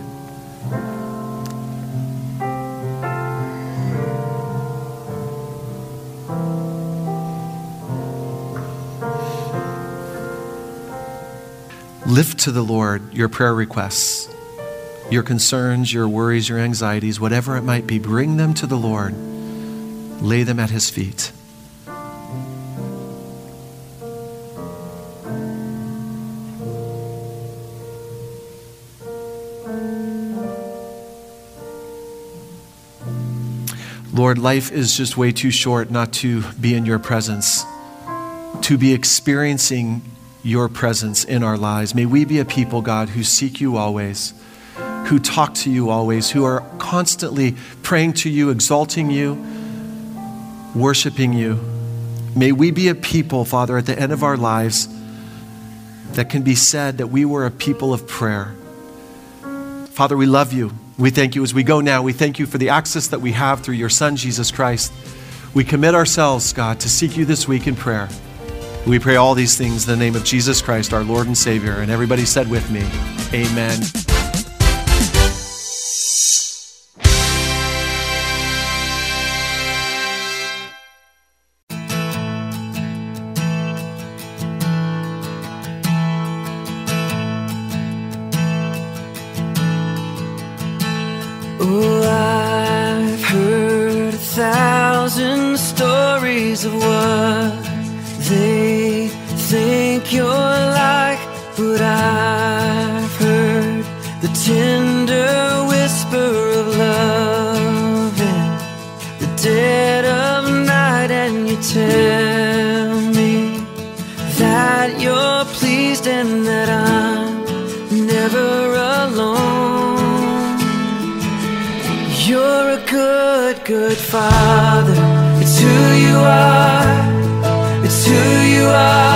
Lift to the Lord your prayer requests, your concerns, your worries, your anxieties, whatever it might be. Bring them to the Lord. Lay them at His feet. Lord, life is just way too short not to be in your presence, to be experiencing your presence in our lives. May we be a people, God, who seek you always, who talk to you always, who are constantly praying to you, exalting you, worshiping you. May we be a people, Father, at the end of our lives that can be said that we were a people of prayer. Father, we love you. We thank you as we go now. We thank you for the access that we have through your Son, Jesus Christ. We commit ourselves, God, to seek you this week in prayer. We pray all these things in the name of Jesus Christ, our Lord and Savior. And everybody said with me, Amen. Stories of what they think you're like, but I've you are.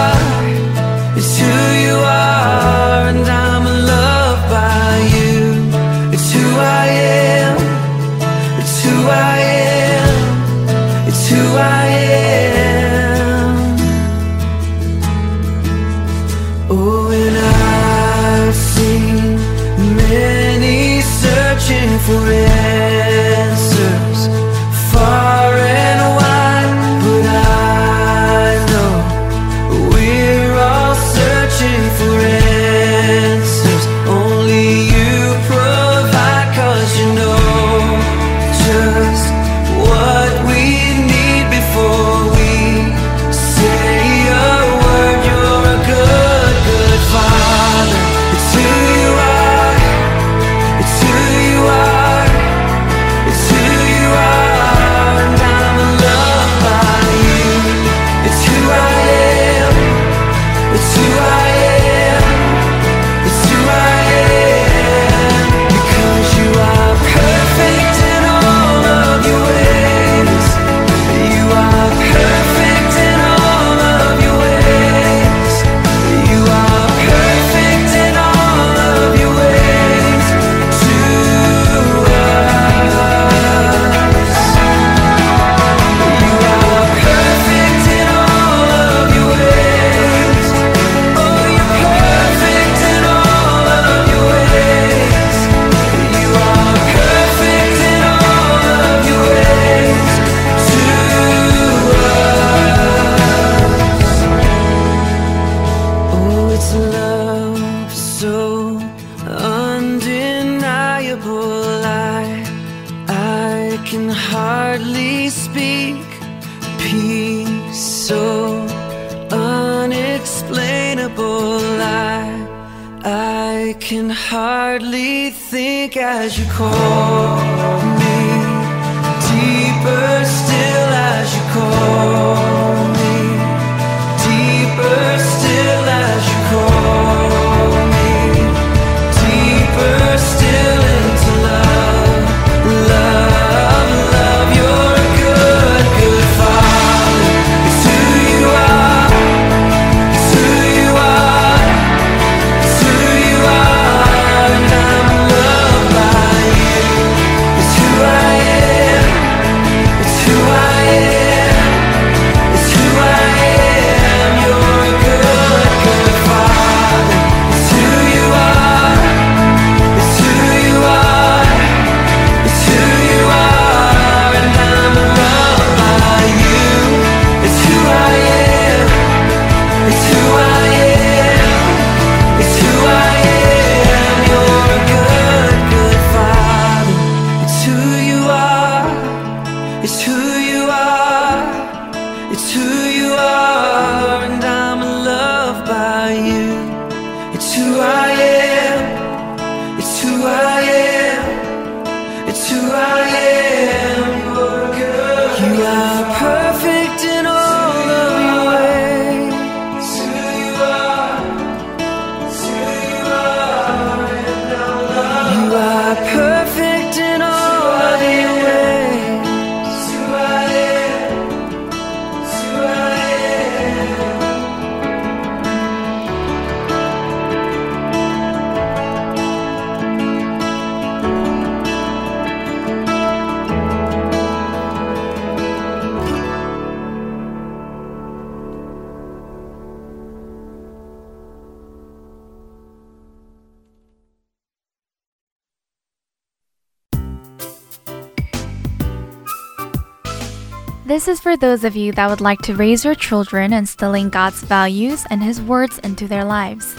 This is for those of you that would like to raise your children instilling God's values and His words into their lives.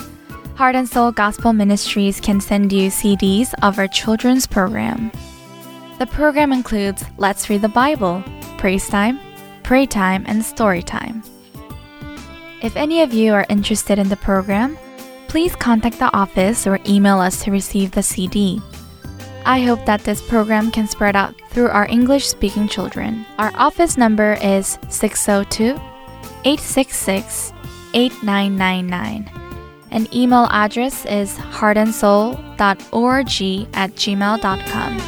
Heart and Soul Gospel Ministries can send you CDs of our children's program. The program includes Let's Read the Bible, Praise Time, Pray Time, and Story Time. If any of you are interested in the program, please contact the office or email us to receive the CD. I hope that this program can spread out through our English speaking children. Our office number is 602 866 8999. And email address is heartandsoul.org at gmail.com.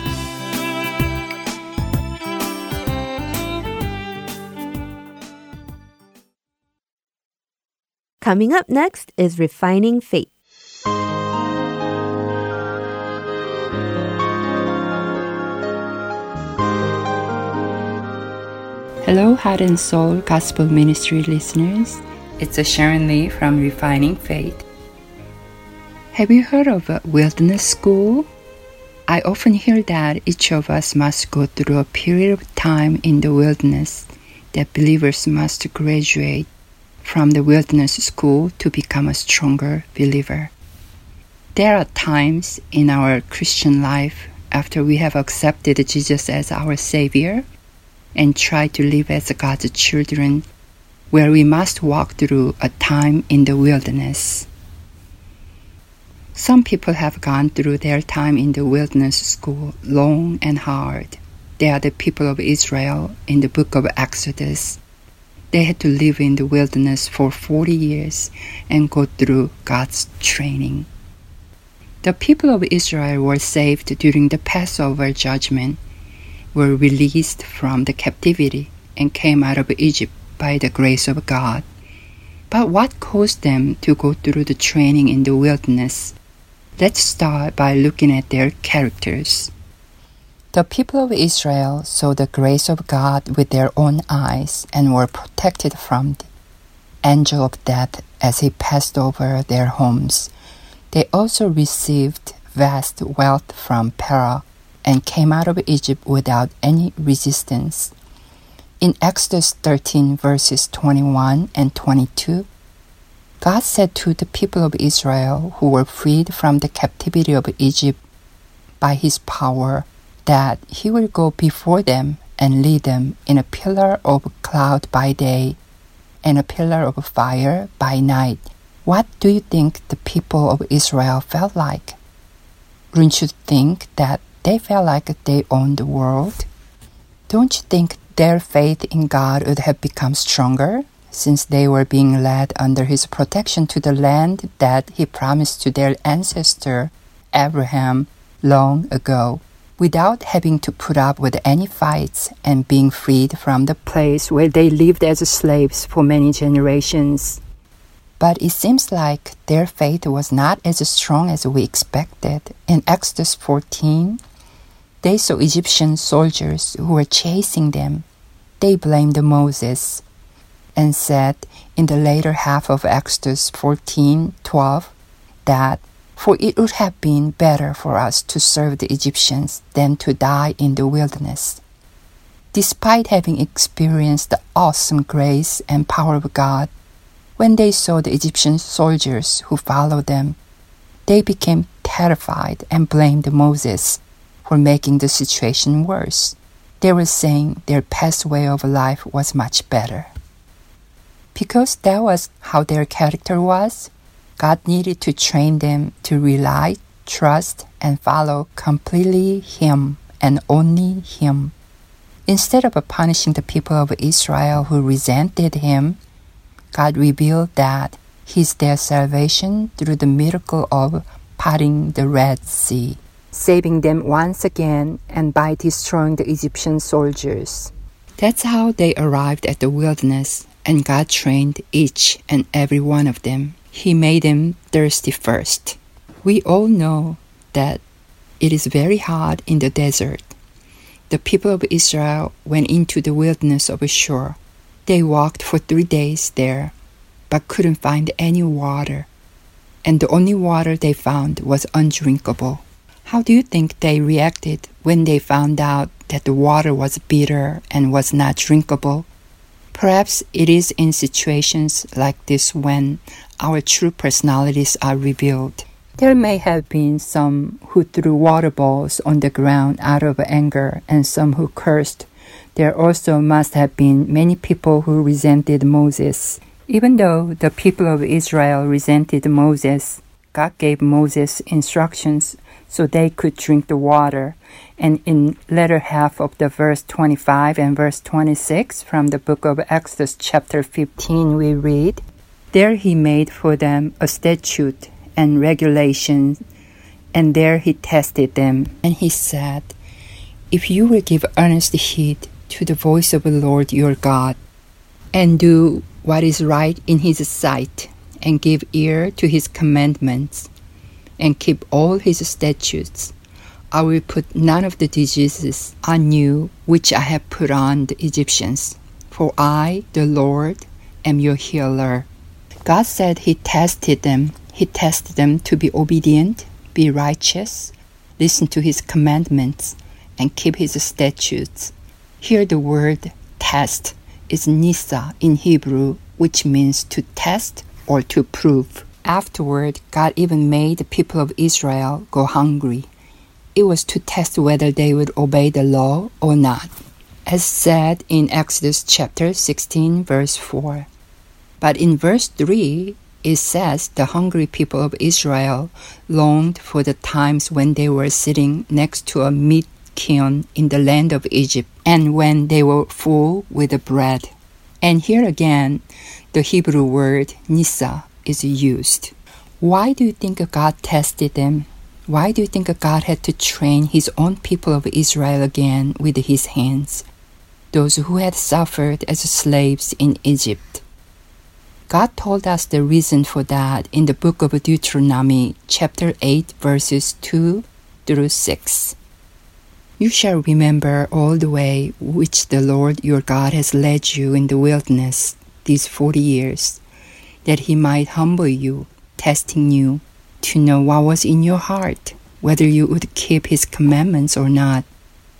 Coming up next is Refining Faith. Hello, Heart and Soul Gospel Ministry listeners. It's a Sharon Lee from Refining Faith. Have you heard of a wilderness school? I often hear that each of us must go through a period of time in the wilderness, that believers must graduate from the wilderness school to become a stronger believer. There are times in our Christian life after we have accepted Jesus as our Savior and try to live as God's children where we must walk through a time in the wilderness. Some people have gone through their time in the wilderness school long and hard. They are the people of Israel in the book of Exodus. They had to live in the wilderness for 40 years and go through God's training. The people of Israel were saved during the Passover judgment, were released from the captivity, and came out of Egypt by the grace of God. But what caused them to go through the training in the wilderness? Let's start by looking at their characters. The people of Israel saw the grace of God with their own eyes and were protected from the angel of death as he passed over their homes. They also received vast wealth from Pharaoh and came out of Egypt without any resistance. In Exodus 13, verses 21 and 22, God said to the people of Israel who were freed from the captivity of Egypt by his power that he will go before them and lead them in a pillar of cloud by day and a pillar of fire by night. What do you think the people of Israel felt like? Wouldn't you think that they felt like they owned the world? Don't you think their faith in God would have become stronger since they were being led under his protection to the land that he promised to their ancestor Abraham long ago? without having to put up with any fights and being freed from the place where they lived as slaves for many generations. But it seems like their faith was not as strong as we expected. In Exodus 14, they saw Egyptian soldiers who were chasing them. They blamed Moses and said in the later half of Exodus 14:12 that for it would have been better for us to serve the Egyptians than to die in the wilderness. Despite having experienced the awesome grace and power of God, when they saw the Egyptian soldiers who followed them, they became terrified and blamed Moses for making the situation worse. They were saying their past way of life was much better. Because that was how their character was, God needed to train them to rely, trust, and follow completely Him and only Him. Instead of punishing the people of Israel who resented Him, God revealed that He's their salvation through the miracle of parting the Red Sea, saving them once again and by destroying the Egyptian soldiers. That's how they arrived at the wilderness, and God trained each and every one of them he made them thirsty first. We all know that it is very hot in the desert. The people of Israel went into the wilderness of Shur. They walked for three days there, but couldn't find any water. And the only water they found was undrinkable. How do you think they reacted when they found out that the water was bitter and was not drinkable? Perhaps it is in situations like this when our true personalities are revealed. There may have been some who threw water balls on the ground out of anger and some who cursed. There also must have been many people who resented Moses. Even though the people of Israel resented Moses, God gave Moses instructions so they could drink the water. And in latter half of the verse 25 and verse 26 from the book of Exodus chapter 15 we read, there he made for them a statute and regulations, and there he tested them. And he said, If you will give earnest heed to the voice of the Lord your God, and do what is right in his sight, and give ear to his commandments, and keep all his statutes, I will put none of the diseases on you which I have put on the Egyptians. For I, the Lord, am your healer. God said He tested them. He tested them to be obedient, be righteous, listen to His commandments, and keep His statutes. Here, the word test is nisa in Hebrew, which means to test or to prove. Afterward, God even made the people of Israel go hungry. It was to test whether they would obey the law or not, as said in Exodus chapter 16, verse 4. But in verse 3, it says the hungry people of Israel longed for the times when they were sitting next to a meat kiln in the land of Egypt and when they were full with the bread. And here again, the Hebrew word nisa is used. Why do you think God tested them? Why do you think God had to train his own people of Israel again with his hands? Those who had suffered as slaves in Egypt. God told us the reason for that in the book of Deuteronomy, chapter 8, verses 2 through 6. You shall remember all the way which the Lord your God has led you in the wilderness these forty years, that he might humble you, testing you, to know what was in your heart, whether you would keep his commandments or not.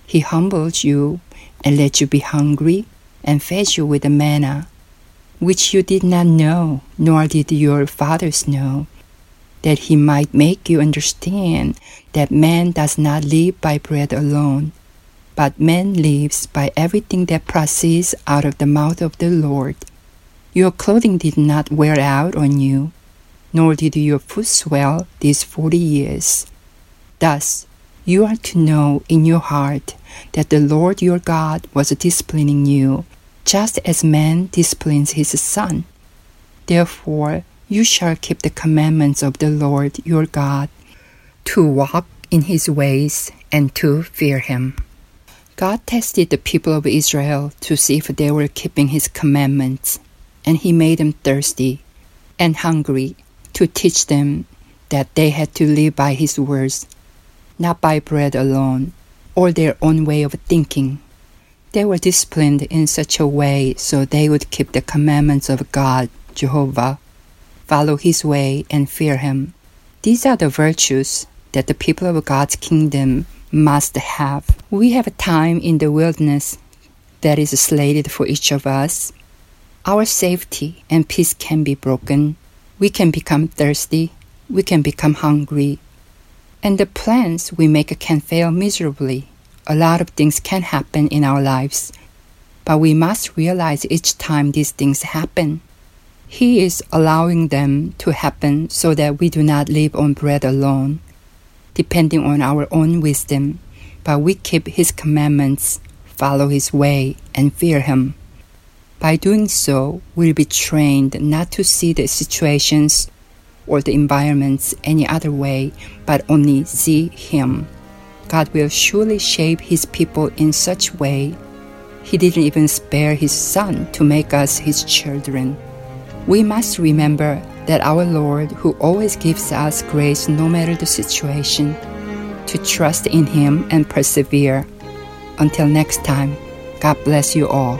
He humbled you and let you be hungry and fed you with the manna which you did not know, nor did your fathers know, that he might make you understand that man does not live by bread alone, but man lives by everything that proceeds out of the mouth of the Lord. Your clothing did not wear out on you, nor did your foot swell these forty years. Thus, you are to know in your heart that the Lord your God was disciplining you, just as man disciplines his son. Therefore, you shall keep the commandments of the Lord your God, to walk in his ways and to fear him. God tested the people of Israel to see if they were keeping his commandments, and he made them thirsty and hungry to teach them that they had to live by his words, not by bread alone or their own way of thinking. They were disciplined in such a way so they would keep the commandments of God, Jehovah, follow his way, and fear him. These are the virtues that the people of God's kingdom must have. We have a time in the wilderness that is slated for each of us. Our safety and peace can be broken. We can become thirsty. We can become hungry. And the plans we make can fail miserably. A lot of things can happen in our lives, but we must realize each time these things happen, He is allowing them to happen so that we do not live on bread alone, depending on our own wisdom, but we keep His commandments, follow His way, and fear Him. By doing so, we'll be trained not to see the situations or the environments any other way, but only see Him. God will surely shape His people in such way. He didn't even spare His Son to make us His children. We must remember that our Lord, who always gives us grace no matter the situation, to trust in Him and persevere. Until next time, God bless you all.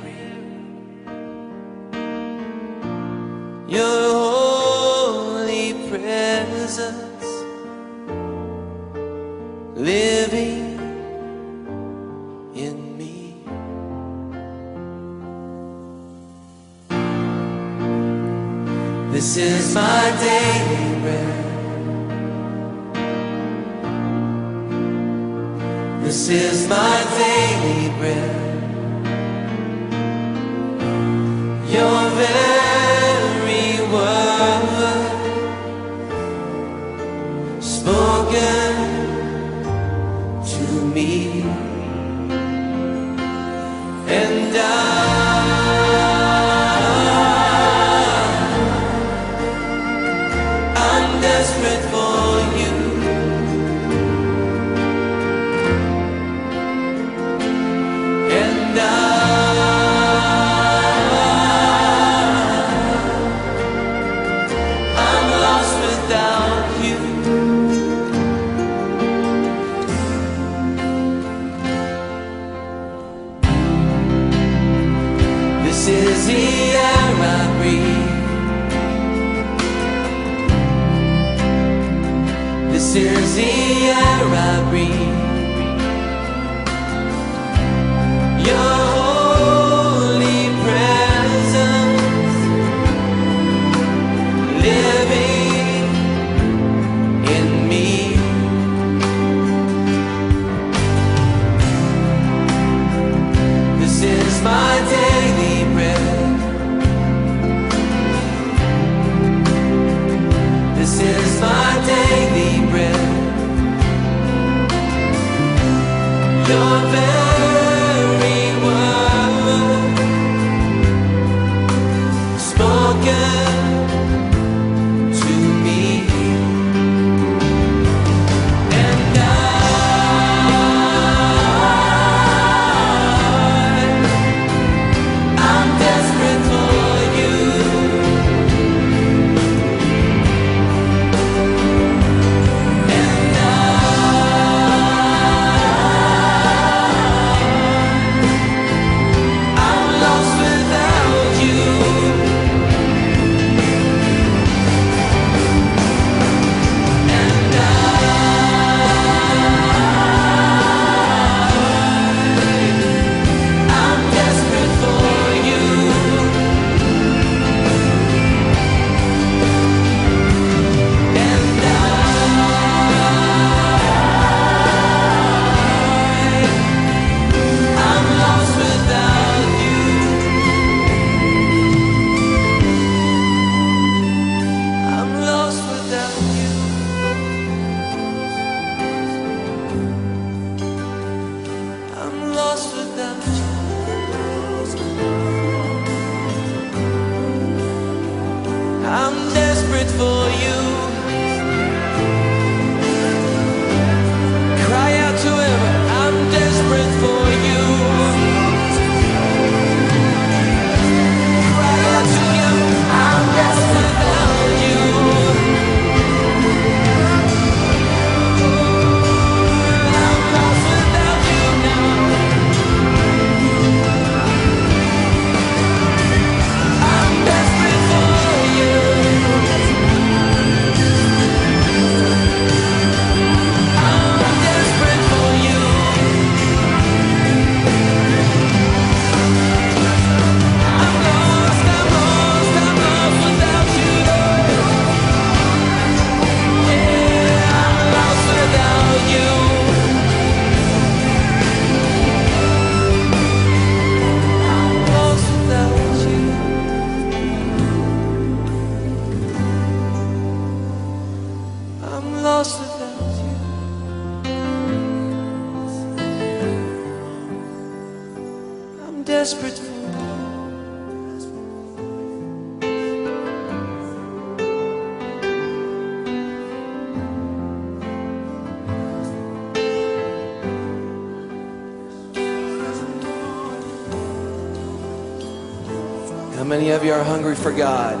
for God.